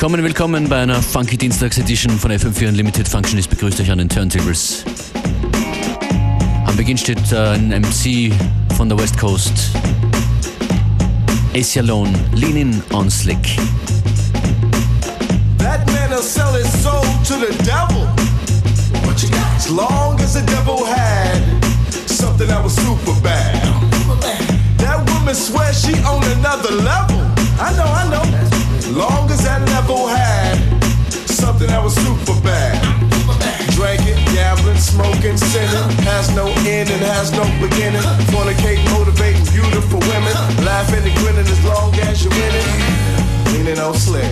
Willkommen, willkommen bei einer Funky Dienstags Edition von FM4 Unlimited Functionist. Begrüßt euch an den Turntables. Am Beginn steht äh, ein MC von der West Coast. Ace Alone, Leaning on Slick. That man will sell his soul to the devil. What you got? As long as the devil had something that was super bad. That woman swears she on another level. I know, I know. Long as that level had something that was super bad. Drinking, gambling, smoking, sinning. Has no end and has no beginning. Fornicate, motivating beautiful women, laughing and grinning as long as you're winning. Leaning on slick,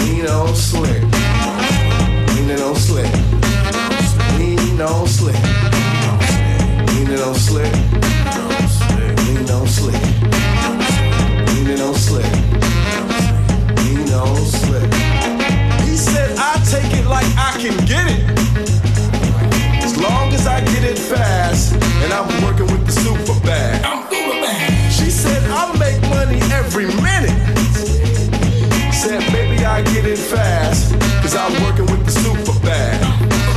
lean on slick, leaning on slick, lean on slick, leaning on slick, lean on slick, lean. He said I take it like I can get it. As long as I get it fast, and I'm working with the super bag. I'm super bad. She said I make money every minute. Said baby I get it fast, cause I'm working with the super bag.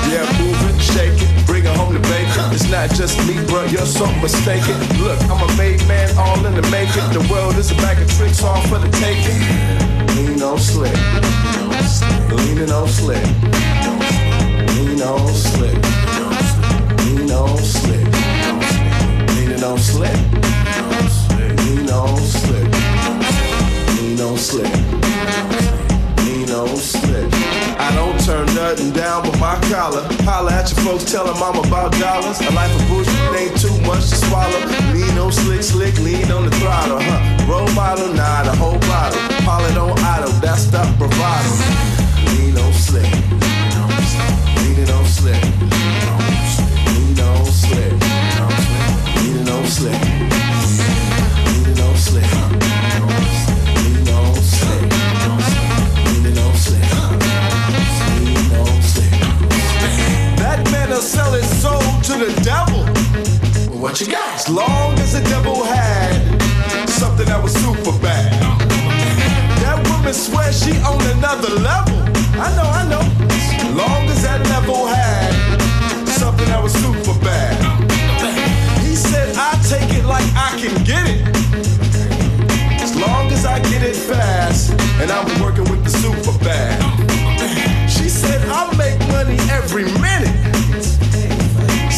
Yeah, moving, shaking, bring it home to bacon. It's not just me, bro, you're so mistaken. Look, I'm a made man, all in the making. The world is a bag of tricks, all for the taking. On slick, leaning on slick, lean on slick, lean on slick, leaning on slick, lean on slick, lean on slick, lean on slick. Turn nothing down but my collar. Holla at your folks, tell them I'm about dollars. A life of bullshit ain't too much to swallow. Lean on slick, slick, lean on the throttle, huh? Role model, nah, the whole bottle. Holla on idle, that's stuff bravado. Lean on slick, leaning on slick, lean on slick, leaning on slick, leaning sell his soul to the devil. What you got? As long as the devil had something that was super bad. That woman swears she on another level. I know, I know. As long as that level had something that was super bad. He said I take it like I can get it. As long as I get it fast, and I'm working with the super bad. She said I make money every minute.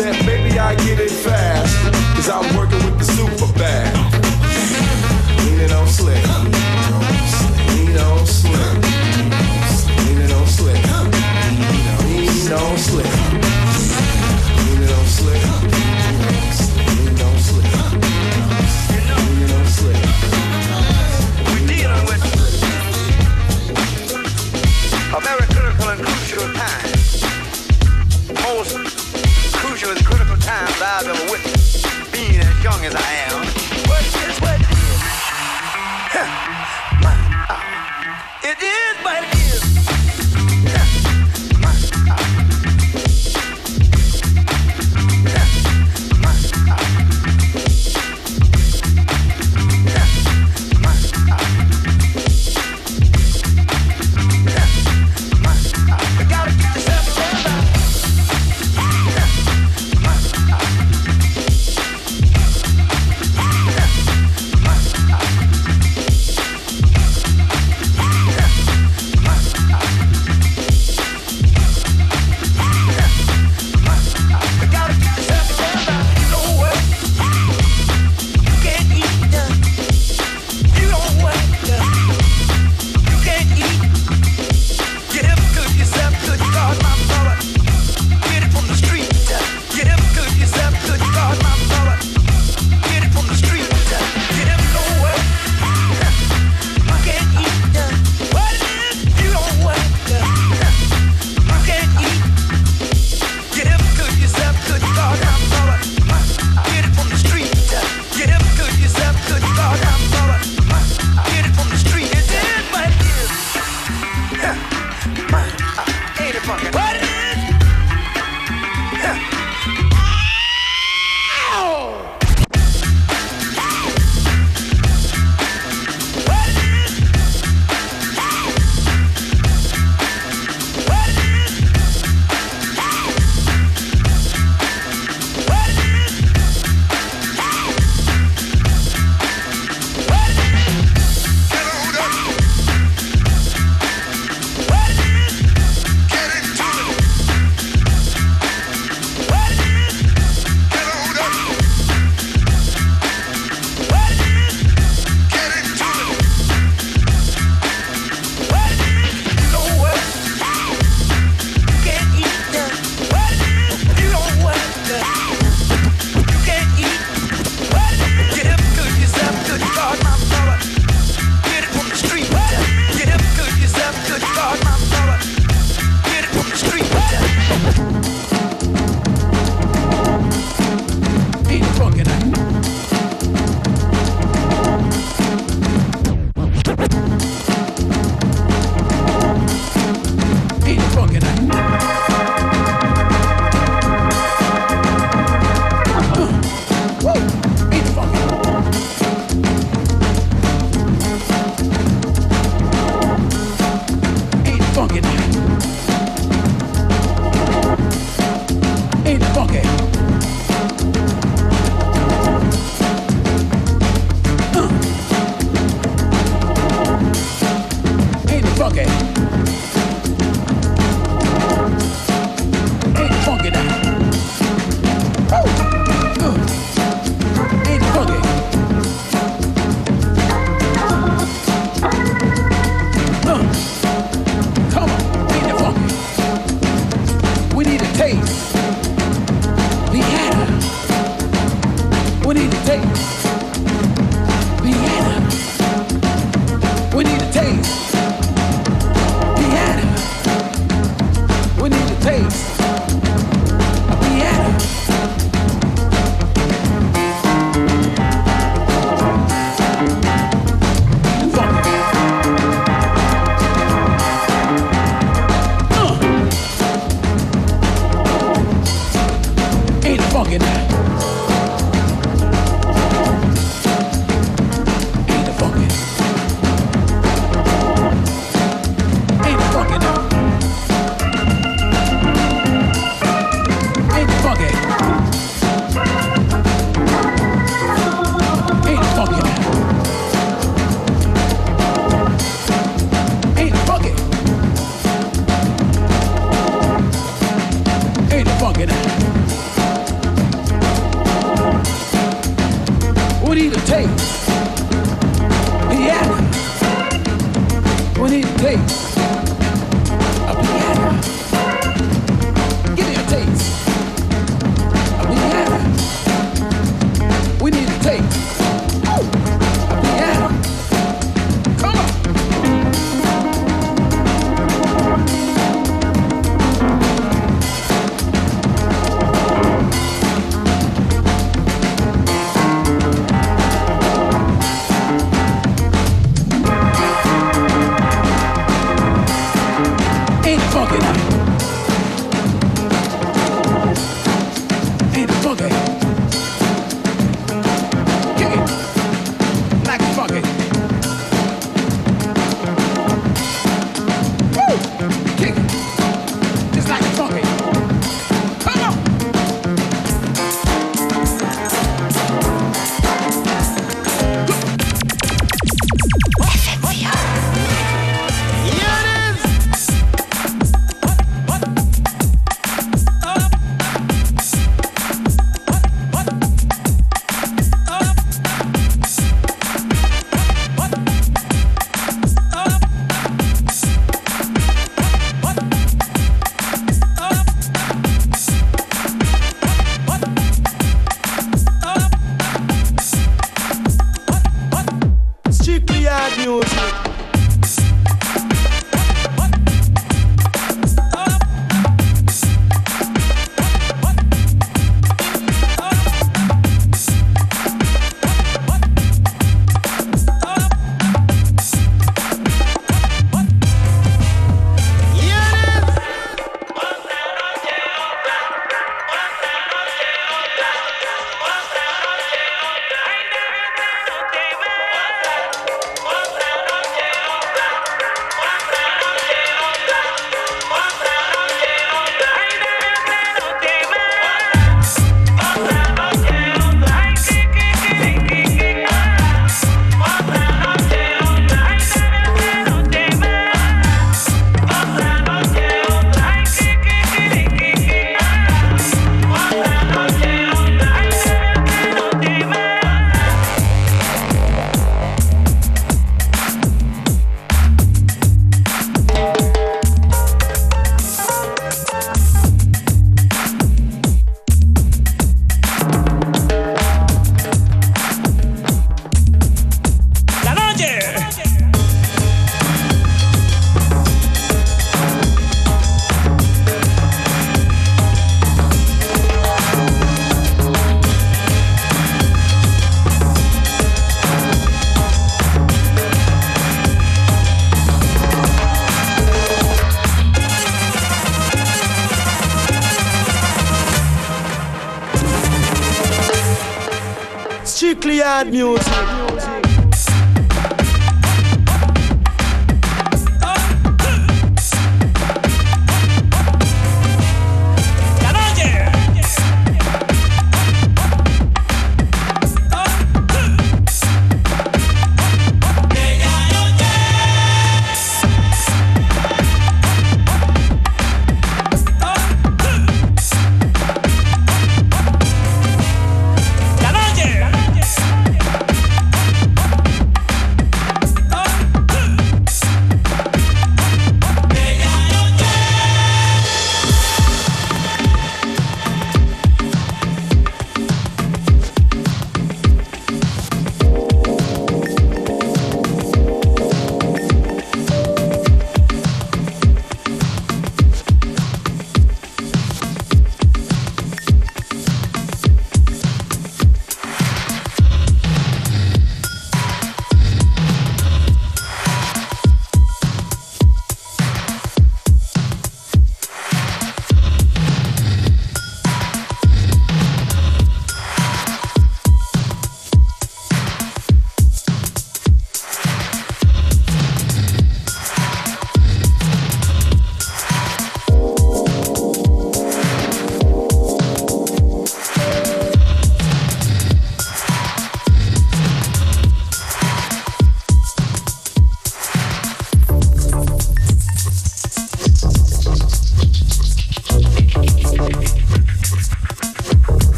Said baby I get it fast, cause I'm working with the super bad. Leaning on slick.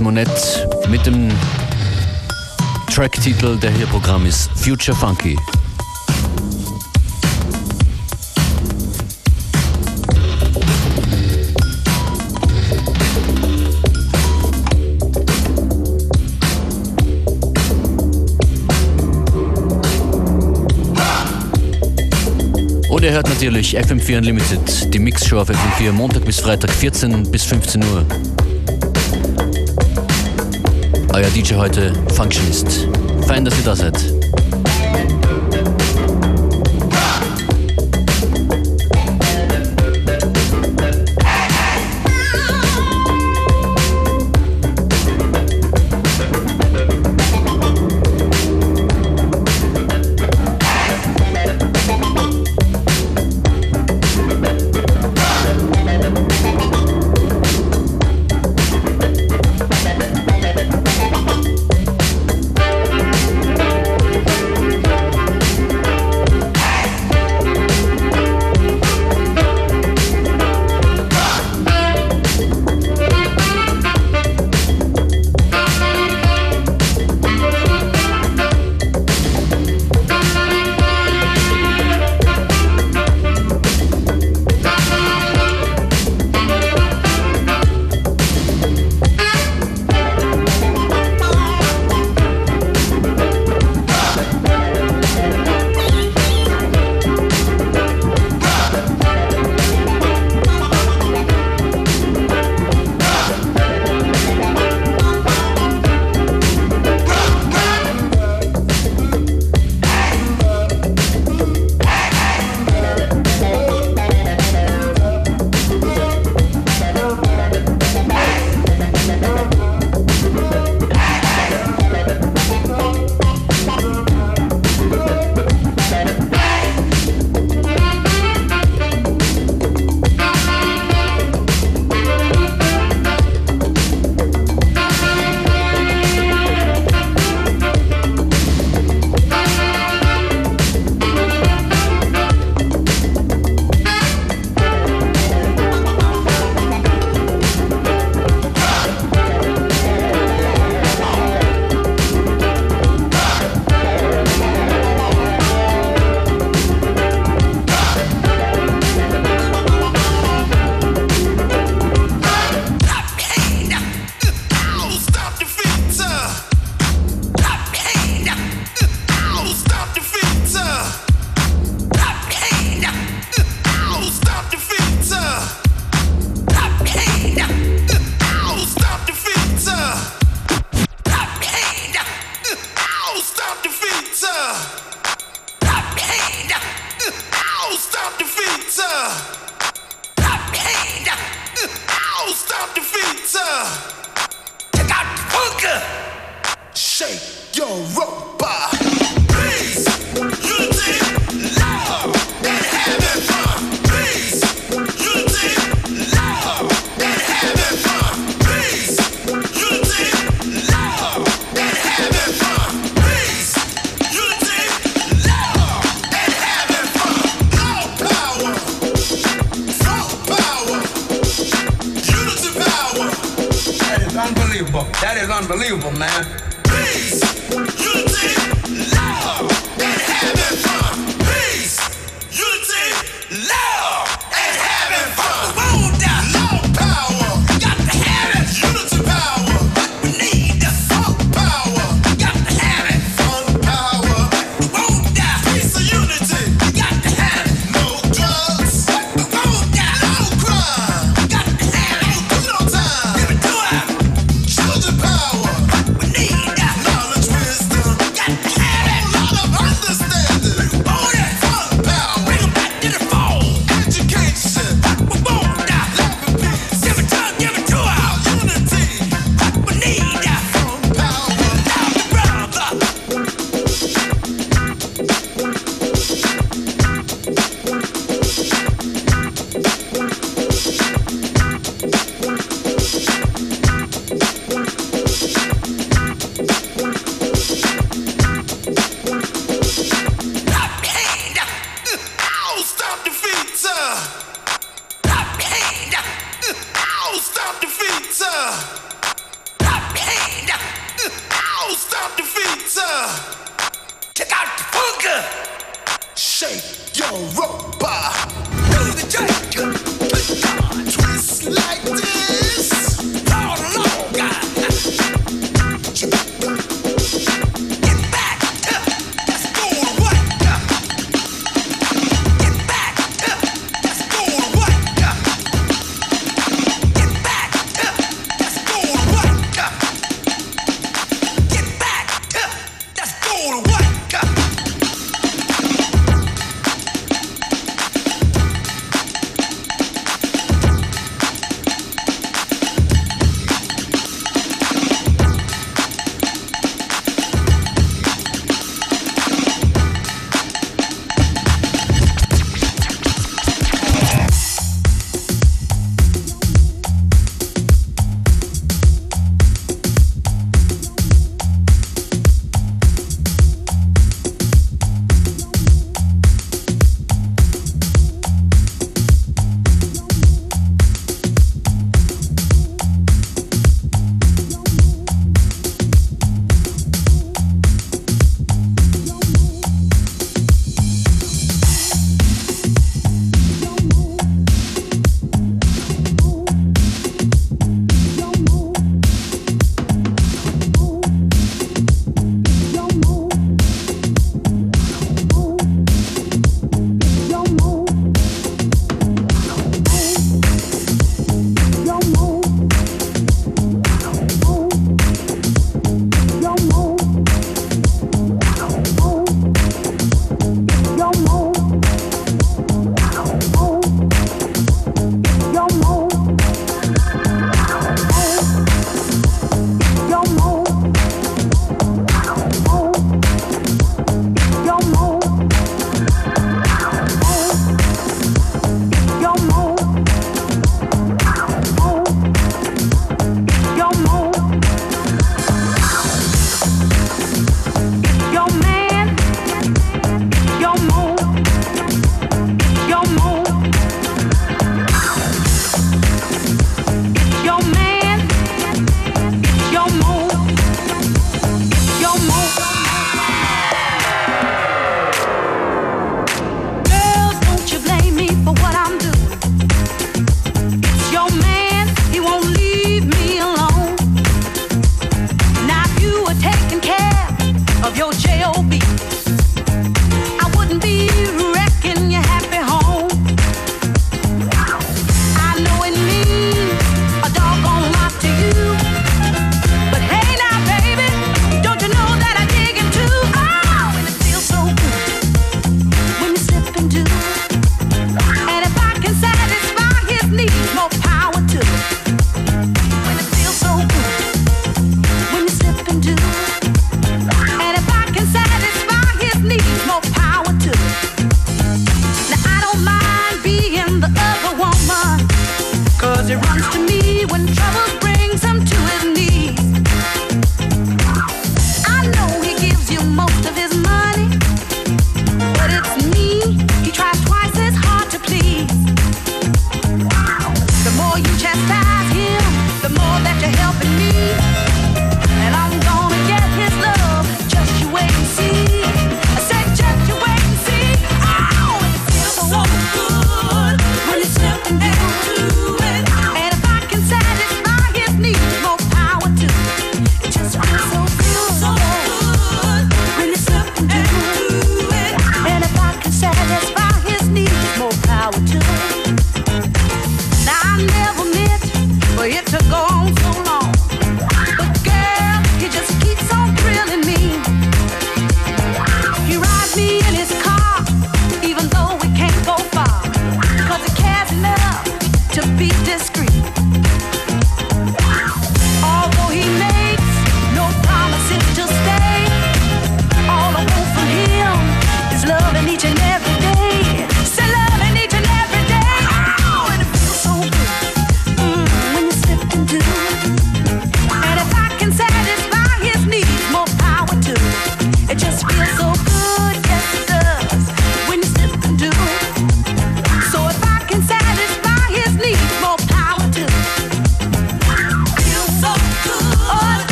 Monet mit dem Tracktitel, der hier Programm ist Future Funky. Und ihr hört natürlich FM4 Unlimited, die Mixshow auf FM4, Montag bis Freitag 14 bis 15 Uhr. Euer DJ heute Functionist. Fein, dass ihr da seid.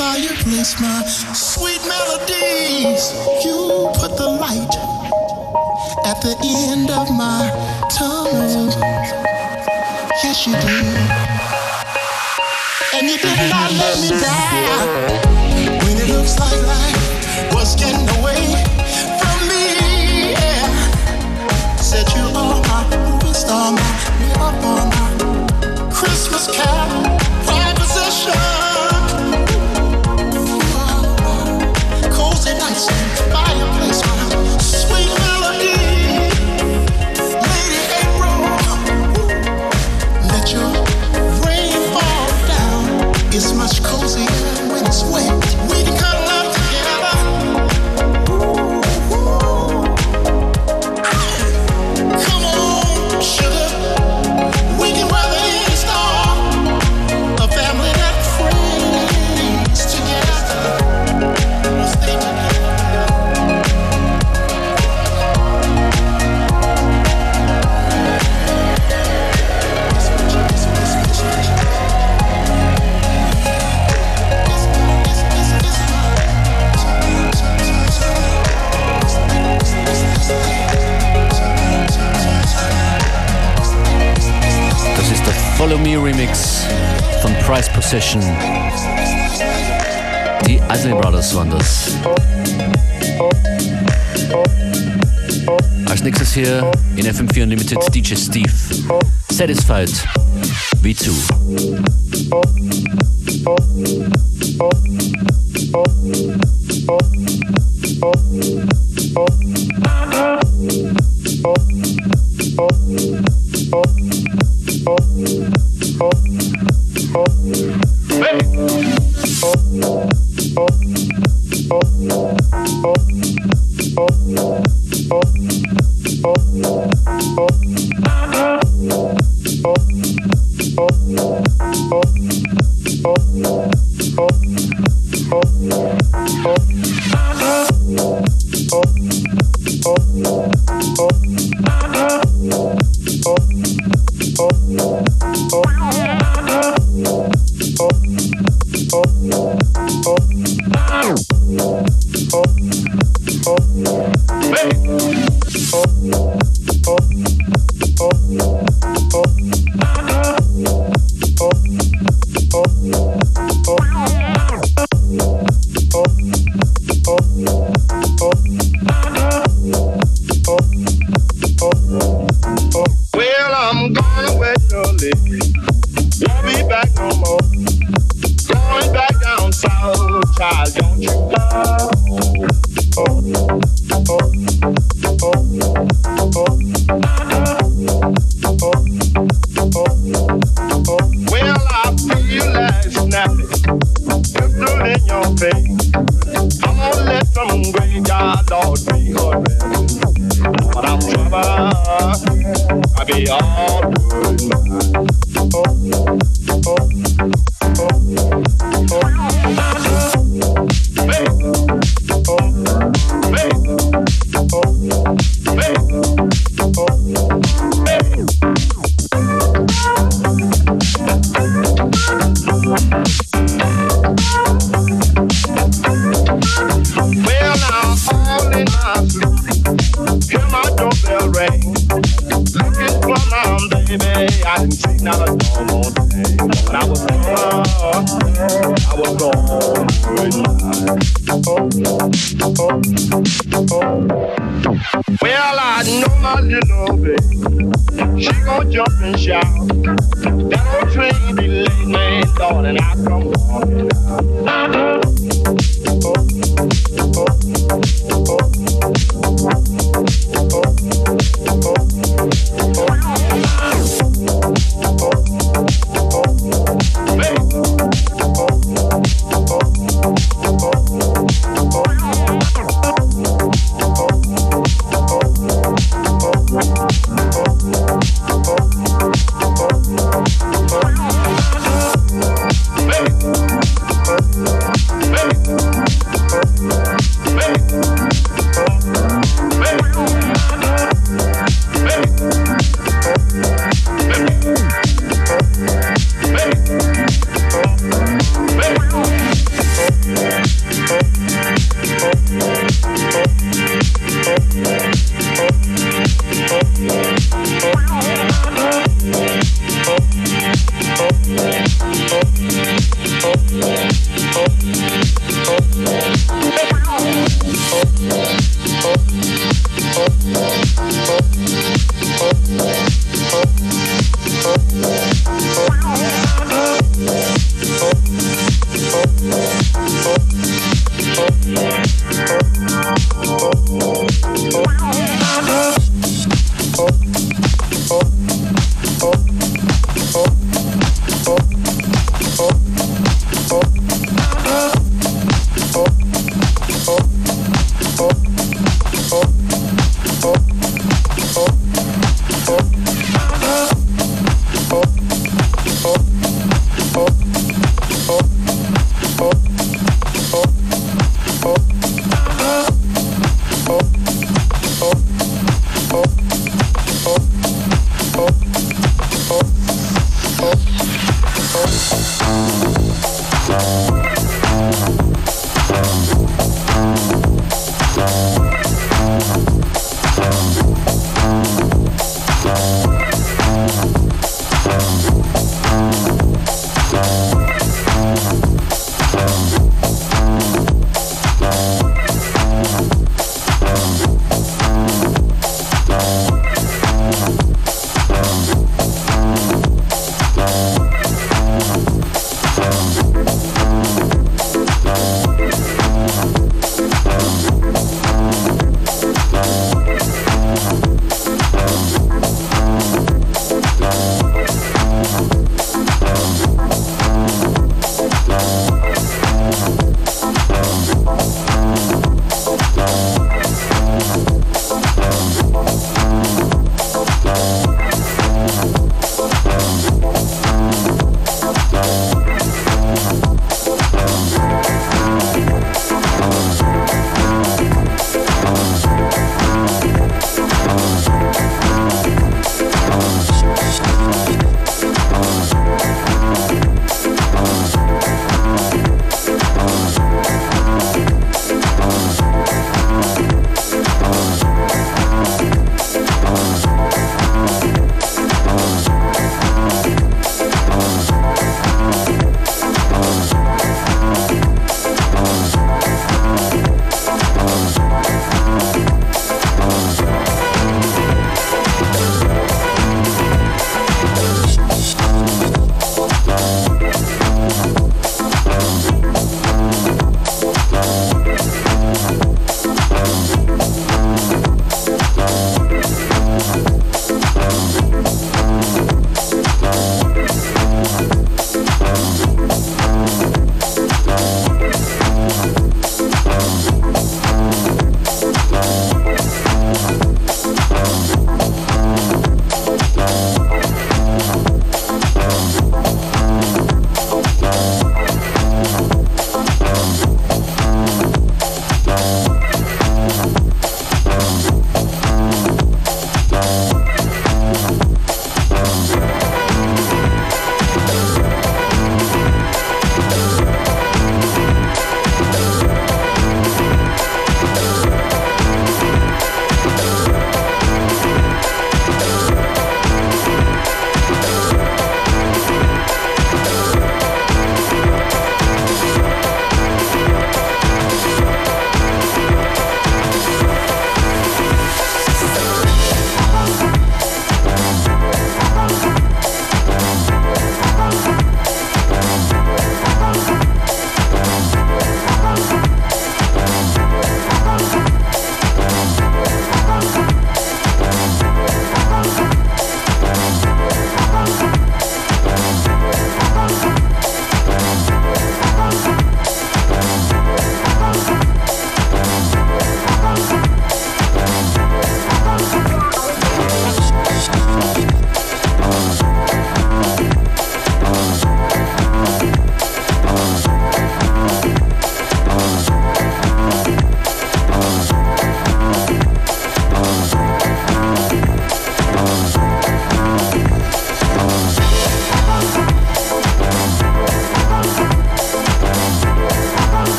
fireplace, my sweet melodies. You put the light at the end of my tunnel. Yes, you do. And you did not let me down. When it looks like life was getting old. Remix von Price Possession. Die Isley Brothers waren das. Als nächstes hier in FM4 Unlimited DJ Steve. Satisfied V2. Thank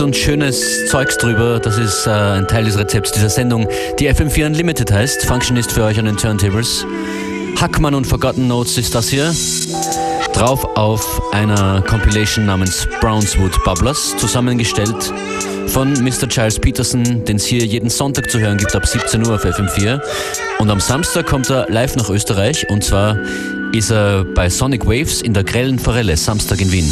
Und schönes Zeugs drüber. Das ist äh, ein Teil des Rezepts dieser Sendung, die FM4 Unlimited heißt. Functionist für euch an den Turntables. Hackmann und Forgotten Notes ist das hier. Drauf auf einer Compilation namens Brownswood Bubblers, zusammengestellt von Mr. Giles Peterson, den es hier jeden Sonntag zu hören gibt ab 17 Uhr auf FM4. Und am Samstag kommt er live nach Österreich und zwar ist er bei Sonic Waves in der Grellen Forelle, Samstag in Wien.